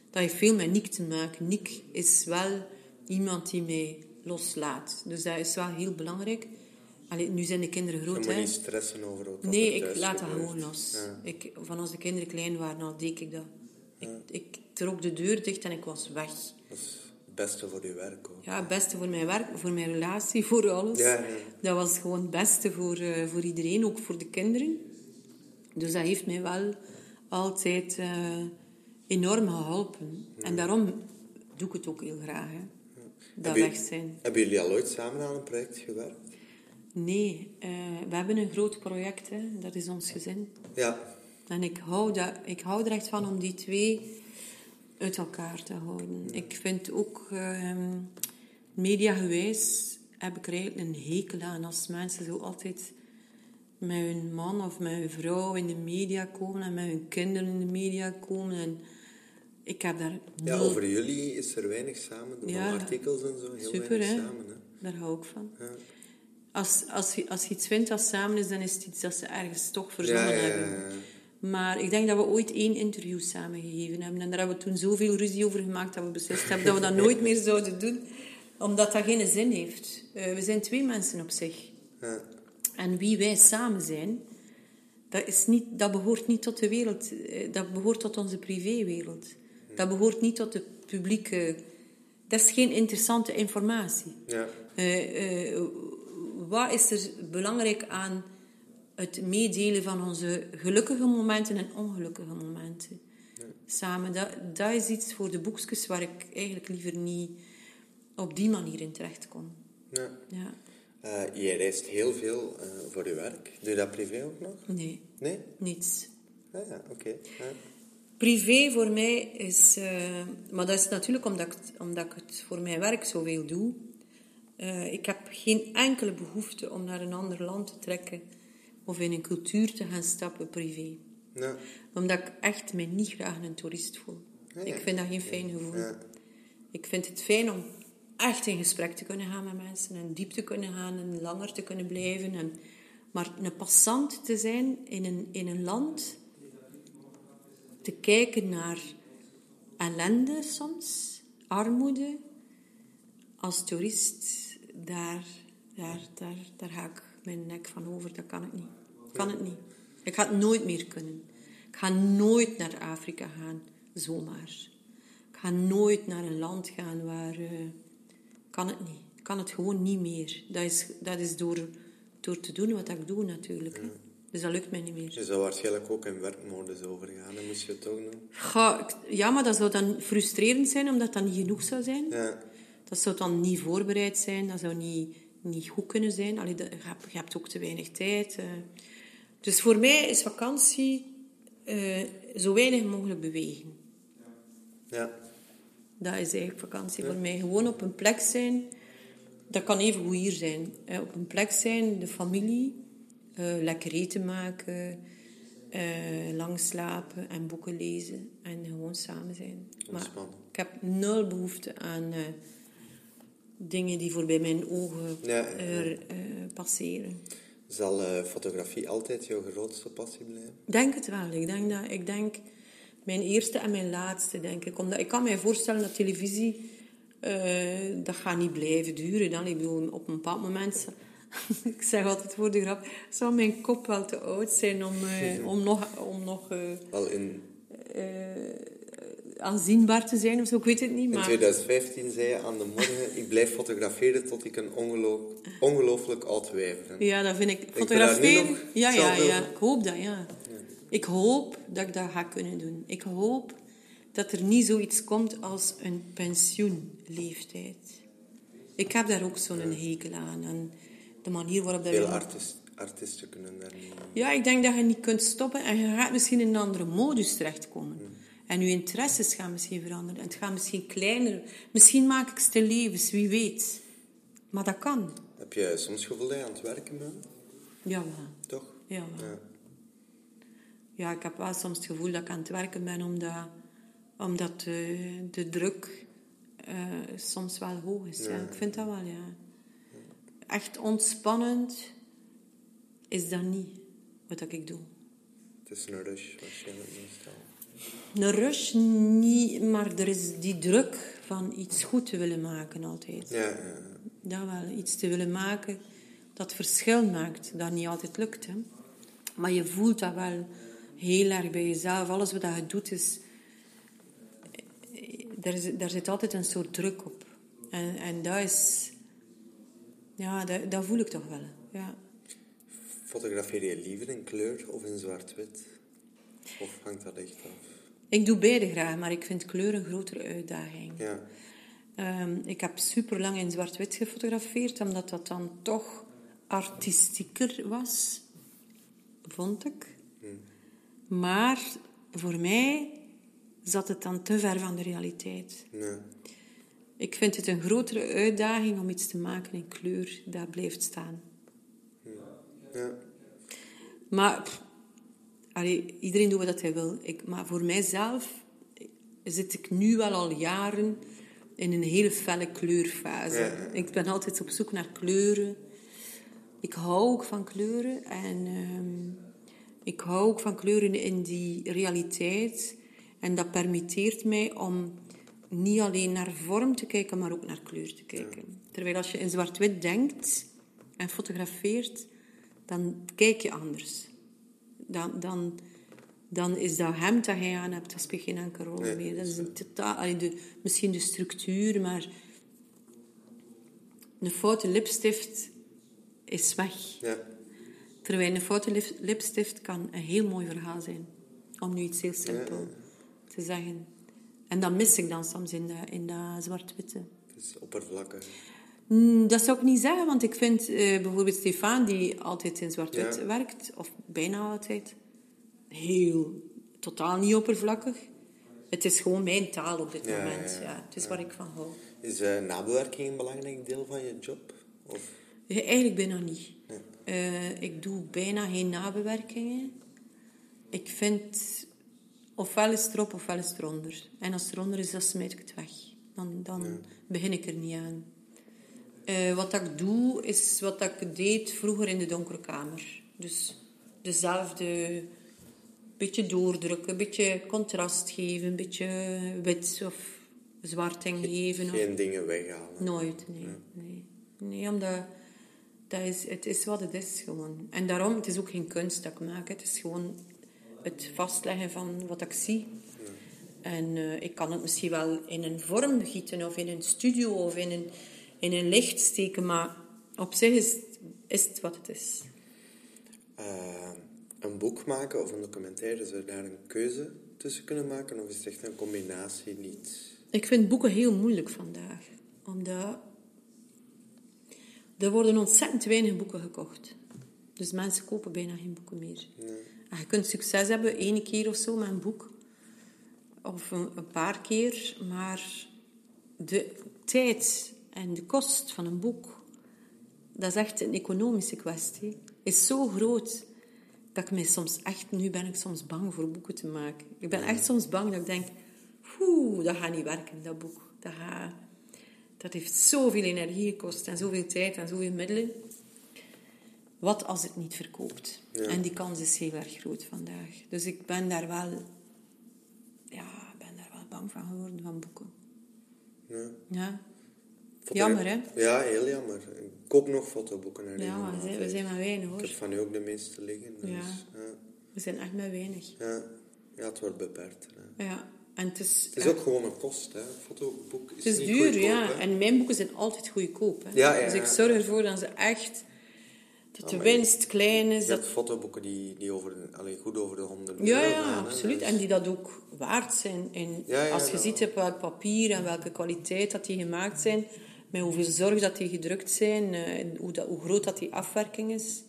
Dat heeft veel met Nick te maken. Nick is wel iemand die mij loslaat. Dus dat is wel heel belangrijk. Allee, nu zijn de kinderen Je groot, moet hè. niet stressen over wat Nee, ik laat dat gewoon los. Ja. Ik, van als de kinderen klein waren, al deed ik dat. Ik, ik trok de deur dicht en ik was weg. Dat is het beste voor je werk ook. Ja, het beste voor mijn werk, voor mijn relatie, voor alles. Ja, ja. Dat was gewoon het beste voor, eh, voor iedereen, ook voor de kinderen. Dus dat heeft mij wel altijd eh, enorm geholpen. En daarom doe ik het ook heel graag. Hè. Dat weg zijn. Hebben jullie al ooit samen aan een project gewerkt? Nee, eh, we hebben een groot project, hè. dat is ons gezin. Ja. En ik hou, dat, ik hou er echt van om die twee uit elkaar te houden. Ik vind ook, ehm mediagewijs heb ik er eigenlijk een hekel aan als mensen zo altijd met hun man of met hun vrouw in de media komen en met hun kinderen in de media komen. En ik heb daar ja, nul- over jullie is er weinig samen. Van Ja. artikels en zo, heel Super, weinig hè? samen. Hè? Daar hou ik van. Ja. Als, als, je, als je iets vindt dat samen is, dan is het iets dat ze ergens toch verzonnen Ja, hebben. Maar ik denk dat we ooit één interview samen gegeven hebben. En daar hebben we toen zoveel ruzie over gemaakt dat we beslist hebben dat we dat nooit meer zouden doen. Omdat dat geen zin heeft. Eh, we zijn twee mensen op zich. Ja. En wie wij samen zijn, dat, is niet, dat behoort niet tot de wereld. eh, Dat behoort tot onze privéwereld. Dat behoort niet tot de publieke... Dat is geen interessante informatie. Ja. Eh, eh, wat is er belangrijk aan het meedelen van onze gelukkige momenten en ongelukkige momenten? Samen, dat, dat is iets voor de boekjes waar ik eigenlijk liever niet op die manier in terecht kom. Ja. Ja. Eh, je reist heel veel eh, voor je werk. Doe je dat privé ook nog? Nee, Nee? niets. Ah, ja, oké. Privé voor mij is... eh, maar dat is natuurlijk omdat ik, het- omdat ik het voor mijn werk zoveel doe. Ik heb geen enkele behoefte om naar een ander land te trekken of in een cultuur te gaan stappen privé. Ja. Omdat ik echt mij niet graag een toerist voel. Ja, ja. Ik vind dat geen fijn gevoel. Ja. Ik vind het fijn om echt in gesprek te kunnen gaan met mensen en diep te kunnen gaan en langer te kunnen blijven. En, maar een passant te zijn in een, in een land, te kijken naar ellende soms, armoede, als toerist, daar, daar, daar, daar ga ik mijn nek van over. Dat kan ik niet. Kan het niet. Ik ga het nooit meer kunnen. Ik ga nooit naar Afrika gaan, zomaar. Ik ga nooit naar een land gaan waar... eh, kan het niet. Ik kan het gewoon niet meer. Dat is, dat is door, door te doen wat ik doe natuurlijk. Dus dat lukt mij niet meer. Je zou waarschijnlijk ook in werkmodus overgaan. Dan moest je het toch doen. Ja, maar dat zou dan frustrerend zijn, omdat dat niet genoeg zou zijn. Ja. Dat zou dan niet voorbereid zijn, dat zou niet, niet goed kunnen zijn. Allee, dat, je, hebt, je hebt ook te weinig tijd. eh. Dus voor mij is vakantie eh, zo weinig mogelijk bewegen. Ja. Dat is eigenlijk vakantie voor mij. Gewoon op een plek zijn. Dat kan even goed hier zijn. Hè. Op een plek zijn, de familie. eh, lekker eten maken. eh, lang slapen en boeken lezen. En gewoon samen zijn. Maar ik heb nul behoefte aan eh, dingen die voorbij mijn ogen Ja, er, passeren. Zal fotografie altijd jouw grootste passie blijven? Ik denk het wel. Ik denk, dat, ik denk mijn eerste en mijn laatste, denk ik. Omdat ik kan mij voorstellen dat televisie, eh, dat gaat niet blijven duren. Dan. Ik bedoel, op een bepaald moment, [laughs] ik zeg altijd voor de grap, zou mijn kop wel te oud zijn om, eh, om nog, om nog eh, Wel, in, aanzienbaar te zijn of zo. Ik weet het niet, in maar... 2015 zei je aan de morgen... ik blijf fotograferen tot ik een ongeloo- ongelooflijk oud wijf ben. Ja, dat vind ik. Fotograferen. Ja, ja, ja. Ik hoop dat, ja. Ik hoop dat ik dat ga kunnen doen. Ik hoop dat er niet zoiets komt als een pensioenleeftijd. Ik heb daar ook zo'n hekel aan. En de manier waarop dat Veel artist, artiesten kunnen daar niet... Ja, ik denk dat je niet kunt stoppen en je gaat misschien in een andere modus terechtkomen. En je interesses gaan misschien veranderen. En het gaat misschien kleiner. Misschien maak ik stil levens, wie weet. Maar dat kan. Heb je soms gevoel dat je aan het werken bent? Jawel. Toch? Jawel. Ja. Ja, ik heb wel soms het gevoel dat ik aan het werken ben, omdat, omdat de, de druk eh, soms wel hoog is. Ja. Ik vind dat wel, ja. Echt ontspannend is dat niet wat ik doe. Het is een rush waarschijnlijk meestal. Een rush niet, maar er is die druk van iets goed te willen maken altijd. Ja, ja. Dat wel, iets te willen maken dat verschil maakt, dat niet altijd lukt. Hè. Maar je voelt dat wel heel erg bij jezelf. Alles wat je doet is... Daar, zit altijd een soort druk op. En, en dat is... Ja, dat, dat voel ik toch wel. Ja. Fotografeer je liever in kleur of in zwart-wit? Of hangt dat echt af? Ik doe beide graag, maar ik vind kleur een grotere uitdaging. Ja, Ehm, ik heb super lang in zwart-wit gefotografeerd, omdat dat dan toch artistieker was, vond ik. Maar voor mij zat het dan te ver van de realiteit. Ik vind het een grotere uitdaging om iets te maken in kleur dat blijft staan. ja. Maar pff, allee, iedereen doet wat hij wil. Ik, maar voor mijzelf zit ik nu wel al jaren in een hele felle kleurfase. Ja, ja. Ik ben altijd op zoek naar kleuren. Ik hou ook van kleuren. En ehm, ik hou ook van kleuren in die realiteit. En dat permitteert mij om niet alleen naar vorm te kijken, maar ook naar kleur te kijken. Terwijl als je in zwart-wit denkt en fotografeert, dan kijk je anders. Dan, dan, dan is dat hemd dat jij aan hebt, dat speelt geen enkele rol Nee, meer. Dat is een totaal, allee, de, misschien de structuur, maar een foute lipstift is weg. ja. Terwijl een foute lip- lipstift kan een heel mooi verhaal zijn. Om nu iets heel simpel te zeggen. En dat mis ik dan soms in dat, in zwart-witte. Het is oppervlakkig. Mm, Dat zou ik niet zeggen, want ik vind eh, bijvoorbeeld Stefan, die altijd in zwart-wit Ja. werkt, of bijna altijd, heel, totaal niet oppervlakkig. Het is gewoon mijn taal op dit moment. ja, het is waar ik van hou. Is eh, nabewerking een belangrijk deel van je job? Of, Ja, Eigenlijk bijna niet. Eh, ik doe bijna geen nabewerkingen. Ik vind, ofwel is het erop, ofwel is het eronder. En als het eronder is, dan smijt ik het weg. Dan, dan begin ik er niet aan. Eh, wat ik doe, is wat ik deed vroeger in de donkere kamer. Dus dezelfde, beetje doordrukken, een beetje contrast geven, een beetje wit of zwart ingeven. of- geen dingen weghalen? Nooit, nee. Nee, nee omdat dat is, het is wat het is gewoon. En daarom, het is ook geen kunst dat ik maak. Het is gewoon het vastleggen van wat ik zie. En eh, ik kan het misschien wel in een vorm gieten, of in een studio, of in een, in een licht steken, maar op zich is, het- is het wat het is. Eh, een boek maken of een documentaire, zou je daar een keuze tussen kunnen maken? Of is het echt een combinatie niet? Ik vind boeken heel moeilijk vandaag. Omdat er worden ontzettend weinig boeken gekocht. Dus mensen kopen bijna geen boeken meer. En je kunt succes hebben, één keer of zo met een boek. Of een, een paar keer. Maar de tijd en de kost van een boek, dat is echt een economische kwestie, is zo groot dat ik mij soms echt, nu ben ik soms bang voor boeken te maken. Ik ben echt soms bang dat ik denk, oeh, dat gaat niet werken, dat boek. Dat, gaat, dat heeft zoveel energie gekost en zoveel tijd en zoveel middelen. Wat als het niet verkoopt? En die kans is heel erg groot vandaag. Dus ik ben daar wel, ja, ik ben daar wel bang van geworden, van boeken. Ja. Ja, Jammer, hè? Ja, heel jammer. Ik koop nog fotoboeken naar ja we zijn, we zijn maar weinig, Ik hoor. heb van u ook de meeste liggen. Dus, Ja. ja. We zijn echt maar weinig. Ja. ja, het wordt beperkt. Hè. Ja, en het is... Het is ja, ook gewoon een kost, hè. Fotoboek is, Het is niet duur, goedkoop, ja. hè. En mijn boeken zijn altijd goedkoop. Hè. Ja, ja, dus ik zorg ervoor dat ze echt... Dat de winst klein is. Je Dat... hebt fotoboeken die, die over de, allee, goed over de 100 Ja, ja, gaan. absoluut. Dus- En die dat ook waard zijn. En Ja, ja, als je ziet op welk papier en welke kwaliteit dat die gemaakt zijn, met hoeveel zorg dat die gedrukt zijn, eh, en hoe, dat, hoe groot dat die afwerking is.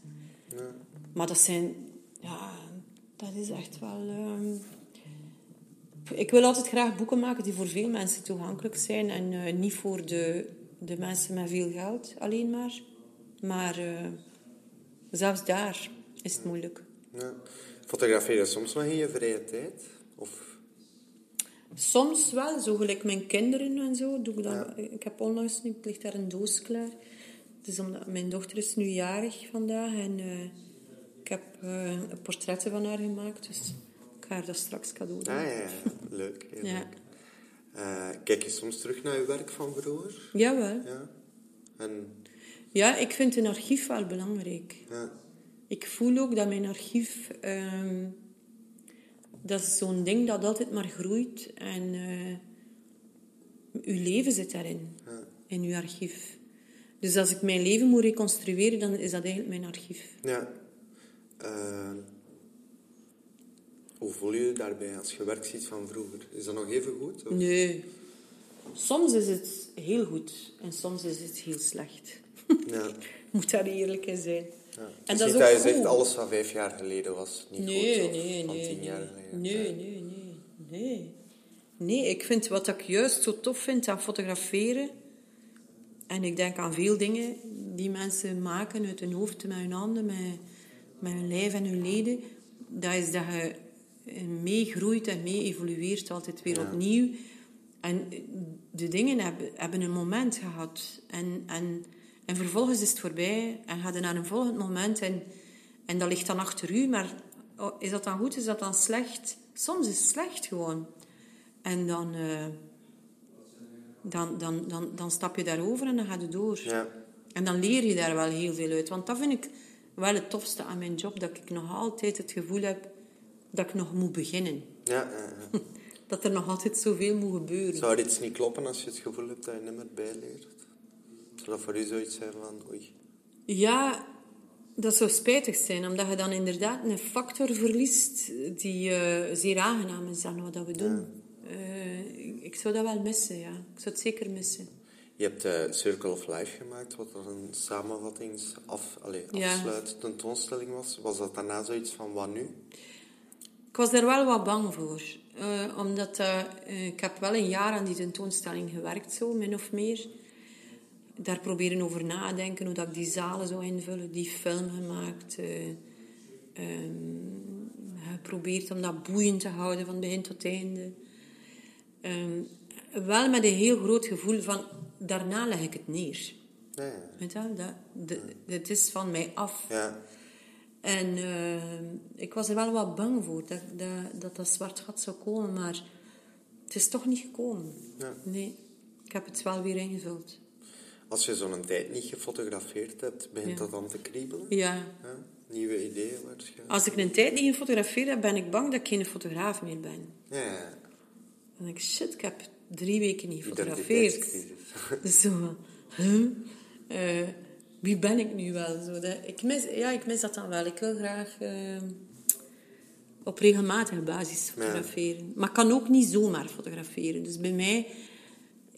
Ja. Maar dat zijn... Ja, dat is echt wel... ehm, Ik wil altijd graag boeken maken die voor veel mensen toegankelijk zijn en eh, niet voor de, de mensen met veel geld alleen maar. Maar eh, zelfs daar is het moeilijk. Ja. Fotografeer je soms nog in je vrije tijd? Of... Soms wel, zo gelijk mijn kinderen en zo. Doe ik, dat. ik heb onlangs, nu ligt daar een doos klaar. Dus omdat mijn dochter is nu jarig vandaag en eh, ik heb portretten van haar gemaakt. Dus ik ga haar dat straks cadeau doen. Ah, ja, ja. leuk. heel Ja. leuk. Eh, kijk je soms terug naar je werk van vroeger? Jawel. Ja. En, Ja, ik vind een archief wel belangrijk. ja. Ik voel ook dat mijn archief... ehm, dat is zo'n ding dat altijd maar groeit. En eh uw leven zit daarin. In uw archief. Dus als ik mijn leven moet reconstrueren, dan is dat eigenlijk mijn archief. ja. Eh, hoe voel je je daarbij als je werk ziet van vroeger? Is dat nog even goed? Of? Nee. Soms is het heel goed. En soms is het heel slecht. Ja. [laughs] moet daar eerlijk in zijn. Ja. En dat is niet dat je zegt alles van vijf jaar geleden was niet Nee, goed. Of nee, van nee. tien nee. jaar geleden. Nee, Ja. nee, nee, nee. Nee, ik vind wat ik juist zo tof vind aan fotograferen. En ik denk aan veel dingen die mensen maken uit hun hoofd, met hun handen, met, met hun lijf en hun leden. Dat is dat je meegroeit en mee evolueert altijd weer opnieuw. En de dingen hebben, hebben een moment gehad. En, en, en vervolgens is het voorbij. En gaat je naar een volgend moment. En, en dat ligt dan achter u. Maar oh, is dat dan goed? Is dat dan slecht? Soms is het slecht gewoon. En dan, eh, dan, dan, dan, dan stap je daarover en dan ga je door. Ja. En dan leer je daar wel heel veel uit. Want dat vind ik wel het tofste aan mijn job. Dat ik nog altijd het gevoel heb dat ik nog moet beginnen. Ja. [laughs] Dat er nog altijd zoveel moet gebeuren. Zou er iets niet kloppen als je het gevoel hebt dat je niet meer bijleert? Zou dat voor u zoiets zijn van, oei. Ja, dat zou spijtig zijn, omdat je dan inderdaad een factor verliest die eh, zeer aangenaam is aan wat we doen. Eh, ik- ik zou dat wel missen, ja. Ik zou het zeker missen. Je hebt eh, Circle of Life gemaakt, wat een samenvattings af, allee, Ja. afsluit tentoonstelling was. Was dat daarna zoiets van, wat nu? Ik was daar wel wat bang voor. Eh, omdat eh, eh, ik heb wel een jaar aan die tentoonstelling gewerkt, zo, min of meer. Daar proberen over nadenken, hoe dat ik die zalen zou invullen, die film gemaakt. ehm, geprobeerd om dat boeiend te houden van begin tot einde. Ehm, wel met een heel groot gevoel van, daarna leg ik het neer. Ja. Weet je, dat, is van mij af. ja. En eh, ik was er wel wat bang voor dat dat, dat, dat zwart gat zou komen, maar het is toch niet gekomen. Ja. Nee, ik heb het wel weer ingevuld. Als je zo'n tijd niet gefotografeerd hebt, begint Ja. dat dan te kriebelen? Ja. Ja? Nieuwe ideeën waarschijnlijk? Als ik een tijd niet gefotografeerd heb, ben ik bang dat ik geen fotograaf meer ben. Ja. Dan denk ik, shit, ik heb drie weken niet gefotografeerd. [laughs] Zo, huh? Eh, wie ben ik nu wel? Zo, dat, ik, mis, ja, ik mis dat dan wel. Ik wil graag eh, op regelmatige basis fotograferen. Maar ik kan ook niet zomaar fotograferen. Dus bij mij,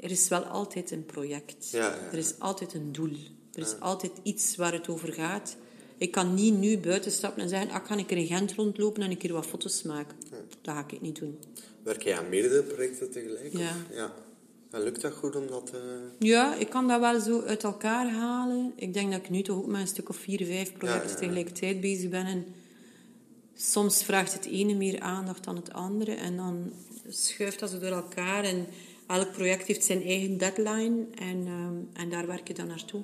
er is wel altijd een project. Ja, ja, ja. Er is altijd een doel. Er is altijd iets waar het over gaat. Ik kan niet nu buiten stappen en zeggen, ah, kan ik in Gent rondlopen en een keer wat foto's maken. Dat ga ik niet doen. Werk je aan meerdere projecten tegelijk? Ja. En lukt dat goed om dat... eh, Ja, ik kan dat wel zo uit elkaar halen. Ik denk dat ik nu toch ook met een stuk of vier, vijf projecten Ja, ja, ja. tegelijkertijd bezig ben. En soms vraagt het ene meer aandacht dan het andere. En dan schuift dat zo door elkaar. En elk project heeft zijn eigen deadline. En, ehm, en daar werk je dan naartoe.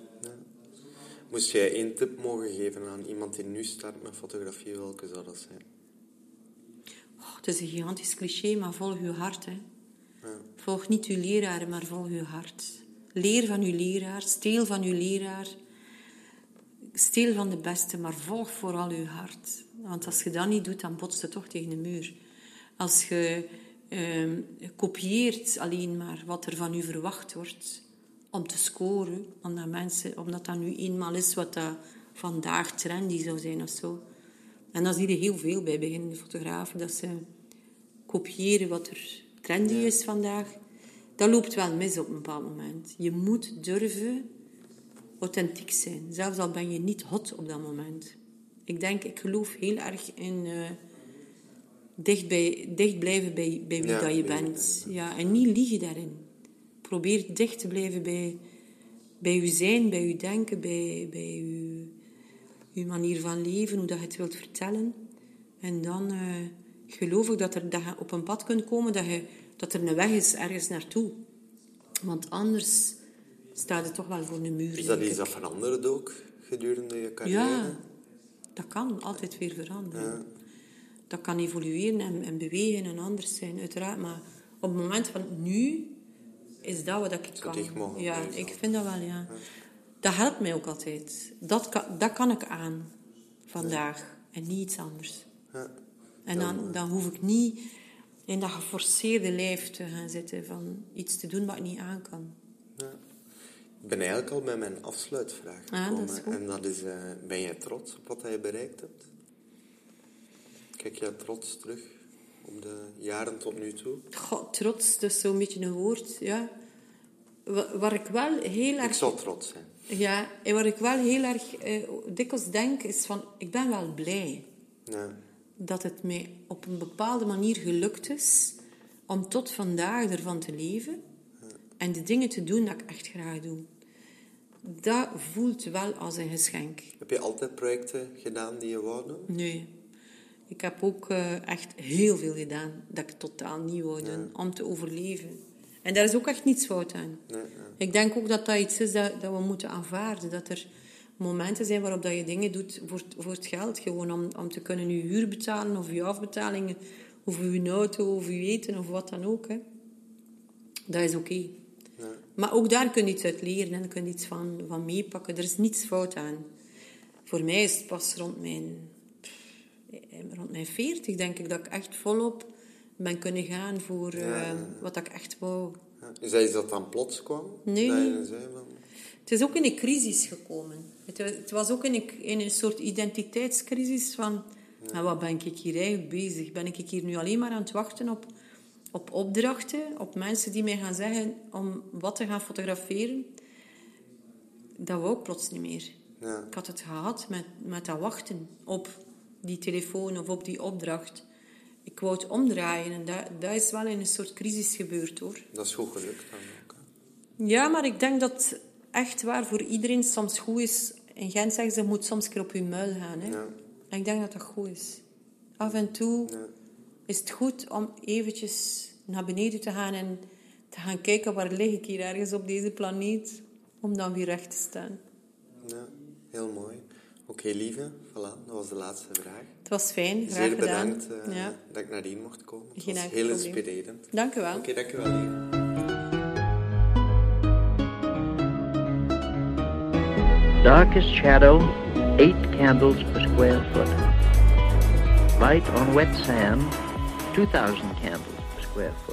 Moest jij één tip mogen geven aan iemand die nu start met fotografie, welke zou dat zijn? Oh, het is een gigantisch cliché, maar volg je hart. Hè. Volg niet uw leraar, maar volg uw hart. Leer van uw leraar, steel van uw leraar. Steel van de beste, maar volg vooral uw hart. Want als je dat niet doet, dan botst je toch tegen de muur. Als je ehm, kopieert alleen maar wat er van u verwacht wordt om te scoren, omdat, mensen, omdat dat nu eenmaal is wat dat vandaag trendy zou zijn of zo. En dan zie je heel veel bij beginnende fotografen, dat ze kopiëren wat er trendy is vandaag. Dat loopt wel mis op een bepaald moment. Je moet durven authentiek zijn, zelfs al ben je niet hot op dat moment. Ik denk, ik geloof heel erg in eh, dicht, bij, dicht blijven bij, bij wie Ja, dat je bent. Ja, en niet liegen daarin. Probeer dicht te blijven bij, bij je zijn, bij je denken, bij, bij je, je manier van leven, hoe dat je het wilt vertellen. En dan eh, geloof ik dat, er, dat je op een pad kunt komen dat, je, dat er een weg is ergens naartoe. Want anders staat het toch wel voor een muur. Is dat iets dat verandert ook gedurende je carrière? Ja, dat kan altijd weer veranderen. Dat kan evolueren en, en bewegen en anders zijn, uiteraard. Maar op het moment van nu is dat wat ik kan. mogelijk Ja, ik vind dat wel, ja. Dat helpt mij ook altijd. Dat kan, dat kan ik aan vandaag en niet iets anders. Ja. En dan, dan hoef ik niet in dat geforceerde lijf te gaan zitten van iets te doen wat ik niet aan kan. Ik ben eigenlijk al bij mijn afsluitvraag Ah, gekomen. dat. En dat is, eh, ben jij trots op wat je bereikt hebt? Kijk jij trots terug op de jaren tot nu toe? Trots, dat is zo'n beetje een woord, ja. Wa- Waar ik wel heel Ik erg... zou trots zijn. Ja, en waar ik wel heel erg eh, dikwijls denk, is van... Ik ben wel blij Ja. Dat het mij op een bepaalde manier gelukt is om tot vandaag ervan te leven en de dingen te doen dat ik echt graag doe. Dat voelt wel als een geschenk. Heb je altijd projecten gedaan die je wou doen? Nee. Ik heb ook eh, echt heel veel gedaan dat ik totaal niet wou doen, om te overleven. En daar is ook echt niets fout aan. Nee. Ik denk ook dat dat iets is dat, dat we moeten aanvaarden. Dat er momenten zijn waarop dat je dingen doet voor, voor het geld. Gewoon om, om te kunnen je huur betalen of je afbetalingen. Of je auto of je eten of wat dan ook. Hè. Dat is oké. Maar ook daar kun je iets uit leren en kun je iets van, van meepakken. Er is niets fout aan. Voor mij is het pas rond mijn, rond mijn 40, denk ik, dat ik echt volop ben kunnen gaan voor eh, wat ik echt wou. Ja. Is dat iets dat dan plots kwam? Nee, Dat je zei. Het is ook in een crisis gekomen. Het, het was ook in een, in een soort identiteitscrisis van... "Maar wat ben ik hier eigenlijk bezig? Ben ik hier nu alleen maar aan het wachten op, op opdrachten? Op mensen die mij gaan zeggen om wat te gaan fotograferen? Dat wou ik plots niet meer. Ja. Ik had het gehad met, met dat wachten op die telefoon of op die opdracht. Ik wou het omdraaien en dat, dat is wel in een soort crisis gebeurd hoor. Dat is goed gelukt dan ook. hè. Ja, maar ik denk dat echt waar voor iedereen soms goed is. In Gent zeggen ze, moet soms een keer op je muil gaan. Hè? Ja. En ik denk dat dat goed is. Af en toe is het goed om eventjes naar beneden te gaan en te gaan kijken waar lig ik hier ergens op deze planeet, om dan weer recht te staan. Ja, heel mooi. Oké, lieve, voilà, dat was de laatste vraag. Het was fijn, graag Zeer gedaan. bedankt eh, ja. dat ik nadien mocht komen. Het Geen was heel probleem. inspirerend. Dank u wel. Oké, dankjewel, lieve. Darkest shadow, eight candles per square foot. Light on wet sand, 2,000 candles per square foot.